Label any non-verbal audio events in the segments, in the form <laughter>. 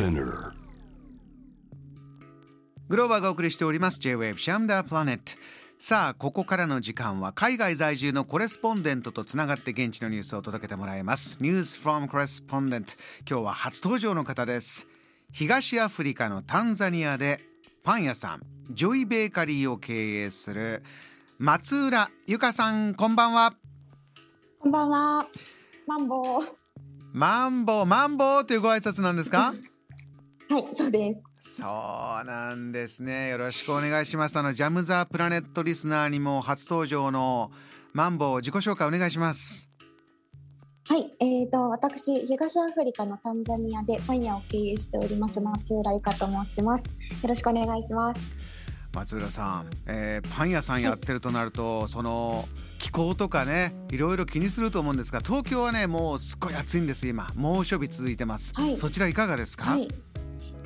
Spinner. グローバーがお送りしております。J-Wave シャムダープラネットさあここからの時間は海外在住のコレスポンデントとつながって現地のニュースを届けてもらいます。ニュース from コレスポンデント今日は初登場の方です。東アフリカのタンザニアでパン屋さんジョイベーカリーを経営する松浦由香さんこんばんは。こんばんは。マンボウ。マンボウマンボウというご挨拶なんですか？<laughs> はい、そうです。そうなんですね。よろしくお願いします。あのジャムザプラネットリスナーにも初登場のマンボウ自己紹介お願いします。はい、えーと、私、東アフリカのタンザニアでパン屋を経営しております松浦由香と申します。よろしくお願いします。松浦さん、えーパン屋さんやってるとなると、その気候とかね、いろいろ気にすると思うんですが、東京はね、もうすっごい暑いんです今。猛暑日続いてます。はいそちらいかがですか？はい。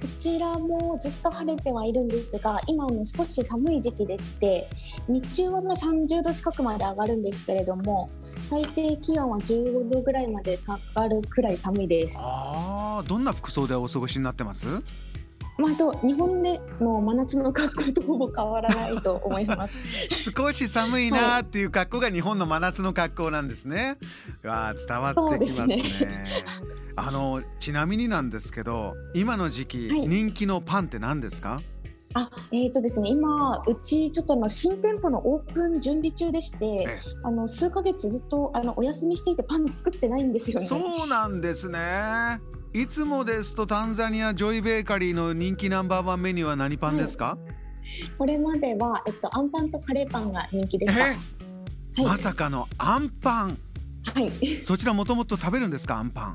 こちらもずっと晴れてはいるんですが、今も少し寒い時期でして、日中はまあ30度近くまで上がるんですけれども、最低気温は15度ぐらいまで下がるくらい寒いです。あ、どんな服装でお過ごしになってます？まあ、あと日本での真夏の格好とほぼ変わらないと思います。<laughs> 少し寒いなーっていう格好が日本の真夏の格好なんですね。<laughs> わあ伝わってきますね。そう <laughs> あのちなみになんですけど今の時期、はい人気のパンって何ですか？あ、えーとですね、今うちちょっとあの新店舗のオープン準備中でしてえ、あの数ヶ月ずっとあのお休みしていてパン作ってないんですよね。そうなんですね。いつもですとタンザニアジョイベーカリーの人気ナンバーワンメニューは何パンですか？これまではえっとアンパンとカレーパンが人気でした。えはい、まさかのアンパン。はい。そちらもともと食べるんですか？アンパン？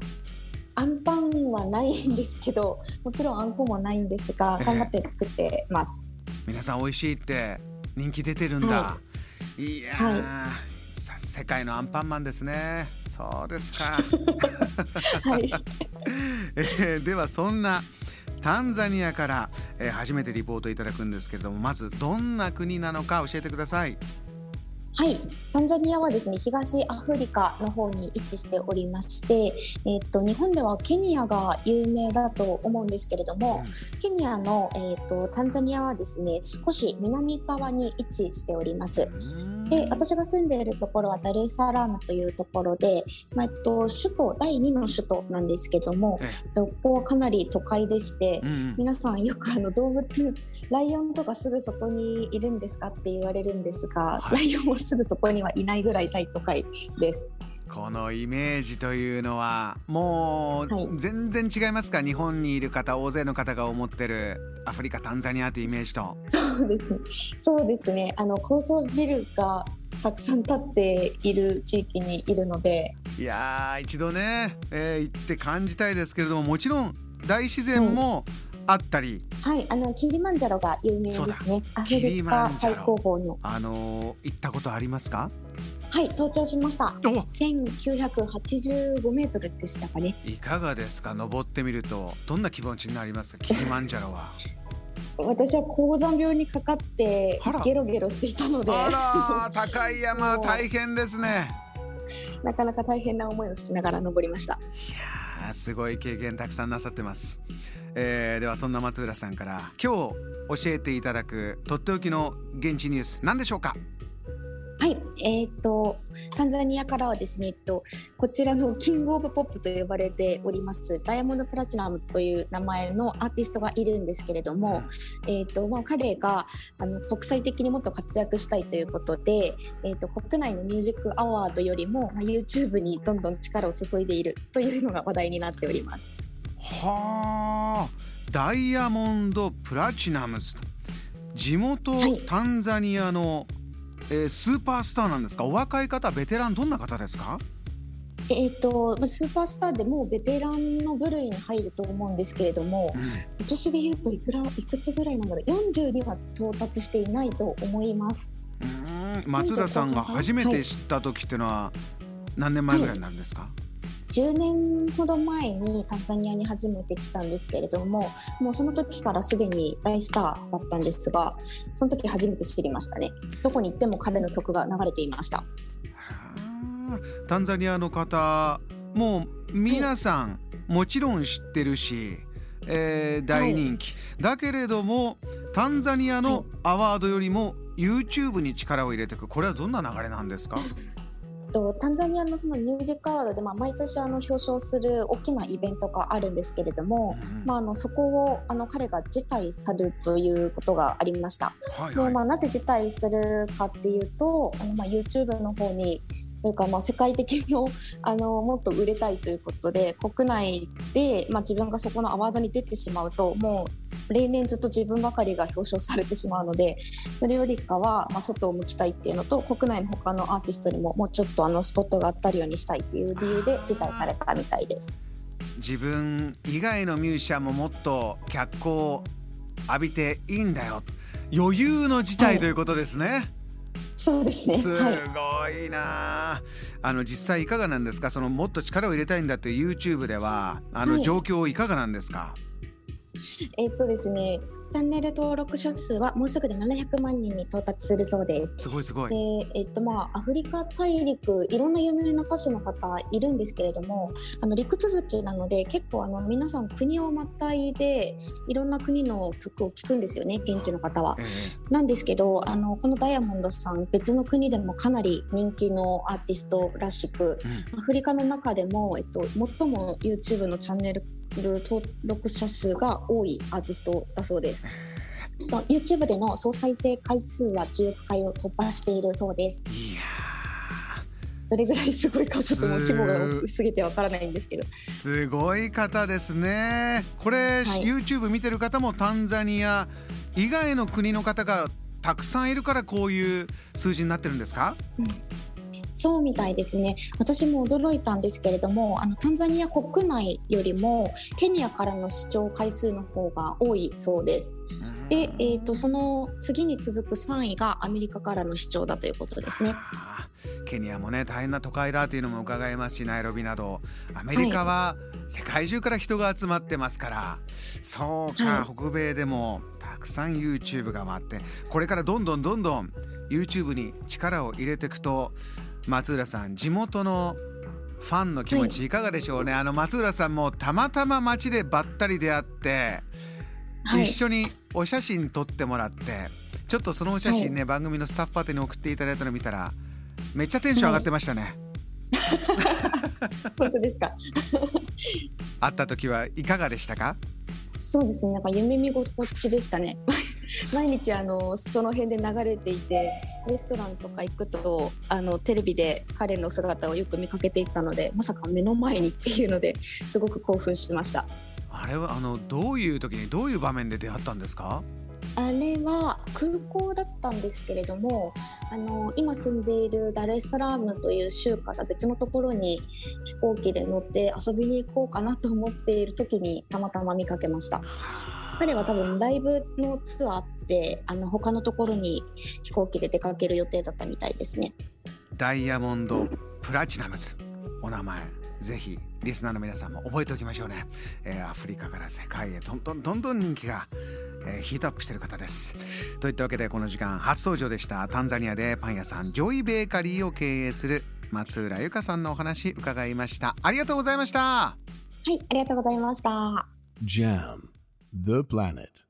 アンパンはないんですけど、もちろんあんこもないんですが、ええ頑張って作ってます。皆さん美味しいって人気出てるんだ。、はいやー、さ世界のアンパンマンですね。そうですか。<laughs> はい。<laughs> えーではそんなタンザニアから、えー初めてリポートいただくんですけれどもまずどんな国なのか教えてください。はい、タンザニアはですね東アフリカの方に位置しておりまして、えっと日本ではケニアが有名だと思うんですけれども、ケニアの、えっとタンザニアはですね少し南側に位置しております。で私が住んでいるところはダルエサラームというところで、まあえっと、首都第2の首都なんですけども、ええ。っとここはかなり都会でして、うんうん。皆さんよくあの動物 <laughs> ライオンとかすぐそこにいるんですかって言われるんですが、はい。ライオンはすぐそこにはいないぐらい大都会です。このイメージというのはもはいう全然違いますか？日本にいる方大勢の方が思ってるアフリカタンザニアというイメージと。そうですね。そうですね。あの高層ビルがたくさん建っている地域にいるので、いやー一度ね、えー行って感じたいですけれどももちろん大自然もあったり、はい、あのキリマンジャロが有名ですね。アフキリリマンジャロカ最高峰の。あのー行ったことありますか？はい、登頂しました。お1985メートルでしたかね。いかがですか？登ってみるとどんな気持ちになりますか？キリマンジャロは。<laughs> 私は高山病にかかってゲロゲロしていたので、あら <laughs> 高い山大変ですね。なかなか大変な思いをしながら登りました。いやーすごい経験たくさんなさってます。えーではそんな松浦さんから今日教えていただくとっておきの現地ニュース何でしょうか？はい、えーっとタンザニアからはですね、えっとこちらのキングオブポップと呼ばれておりますダイヤモンドプラチナムという名前のアーティストがいるんですけれども、えーっとまあ彼があの国際的にもっと活躍したいということで、えーっと国内のミュージックアワードよりも、まあ、YouTube にどんどん力を注いでいるというのが話題になっております。はあ。ダイヤモンドプラチナムズと。地元はい。タンザニアの、えースーパースターなんですか？お若い方ベテランどんな方ですか？えー、とまあスーパースターでもうベテランの部類に入ると思うんですけれども、私で言うといくらいくつぐらいなんだろう？40には到達していないと思います。うん。松田さんが初めて知った時っていうのは何年前ぐらいなんですか、10年ほど前にタンザニアに初めて来たんですけれどももうその時からすでに大スターだったんですがその時初めて知りましたね。どこに行っても彼の曲が流れていました。はあタンザニアの方もう皆さん、もちろん知ってるし、えー、大人気、はい、だけれどもタンザニアのアワードよりも YouTube に力を入れていく。これはどんな流れなんですか？とタンザニアのそのミュージックアワードで、まあ、毎年あの表彰する大きなイベントがあるんですけれども、うん、まあ、あのそこをあの彼が辞退さるということがありました。はいはい、でまあ、なぜ辞退するかっていうとあの、まあ、YouTube の方にというかまあ世界的の <laughs> あのもっと売れたいということで国内で、まあ、自分がそこのアワードに出てしまうともう例年ずっと自分ばかりが表彰されてしまうのでそれよりかは、まあ、外を向きたいっていうのと国内の他のアーティストにももうちょっとあのスポットが当たるようにしたいっていう理由で辞退されたみたいです。自分以外のミュージシャンももっと脚光を浴びていいんだよ余裕の事態ということですね。はいそうですね。すごいな、はい、あの実際いかがなんですか？そのもっと力を入れたいんだっていう YouTube ではあの状況いかがなんですか？はい <laughs> えっとですね、チャンネル登録者数はもうすぐで700万人に到達するそうです。すごいすごい。で、えっとまあアフリカ大陸いろんな有名な歌手の方いるんですけれども、あの陸続きなので結構あの皆さん国をまたいでいろんな国の曲を聴くんですよね、現地の方は。えー、なんですけど、あのこのダイヤモンドさん別の国でもかなり人気のアーティストらしく、うん、アフリカの中でもえっと最も YouTube のチャンネル登録者数が多いアーティストだそうです。YouTube での総再生回数は10億回を突破しているそうです。いやどれぐらいすごいかちょっともう規模が大きすぎてわからないんですけど。すごい方ですね。これ、はい、YouTube 見てる方もタンザニア以外の国の方がたくさんいるからこういう数字になってるんですか、うんそうみたいですね私も驚いたんですけれどもあのタンザニア国内よりもケニアからの視聴回数の方が多いそうです。で、えーと、その次に続く3位がアメリカからの視聴だということですね。ケニアもね大変な都会だというのも伺いますしナイロビなどアメリカは世界中から人が集まってますから、はい、そうか、はい、北米でもたくさん YouTube が回ってこれからどんどんどんどん YouTube に力を入れていくと松浦さん地元のファンの気持ちい。かがでしょうね、はい、あの松浦さんもたまたま街でばったり出会って、はい、一緒にお写真撮ってもらってちょっとそのお写真ね、はい、番組のスタッフ宛てに送っていただいたの見たらめっちゃテンション上がってましたね。<laughs> 本当ですか？<laughs> 会った時はいかがでしたか？そうですね。なんか夢見心地でしたね <laughs> 毎日あのその辺で流れていてレストランとか行くとあのテレビで彼の姿をよく見かけていったのでまさか目の前にっていうのですごく興奮しました。あれはあのどういう時にどういう場面で出会ったんですか？あれは空港だったんですけれどもあの今住んでいるダレスラームという州から別のところに飛行機で乗って遊びに行こうかなと思っている時にたまたま見かけました。彼は多分ライブのツアーってあの他のところに飛行機で出かける予定だったみたいですね。ダイヤモンドプラチナムズ。お名前ぜひリスナーの皆さんも覚えておきましょうね、えー、アフリカから世界へどんどんどんどん人気が、えー、ヒートアップしてる方です。といったわけでこの時間初登場でしたタンザニアでパン屋さんジョイベーカリーを経営する松浦由香さんのお話伺いました。ありがとうございました。はいありがとうございました。JAM The Planet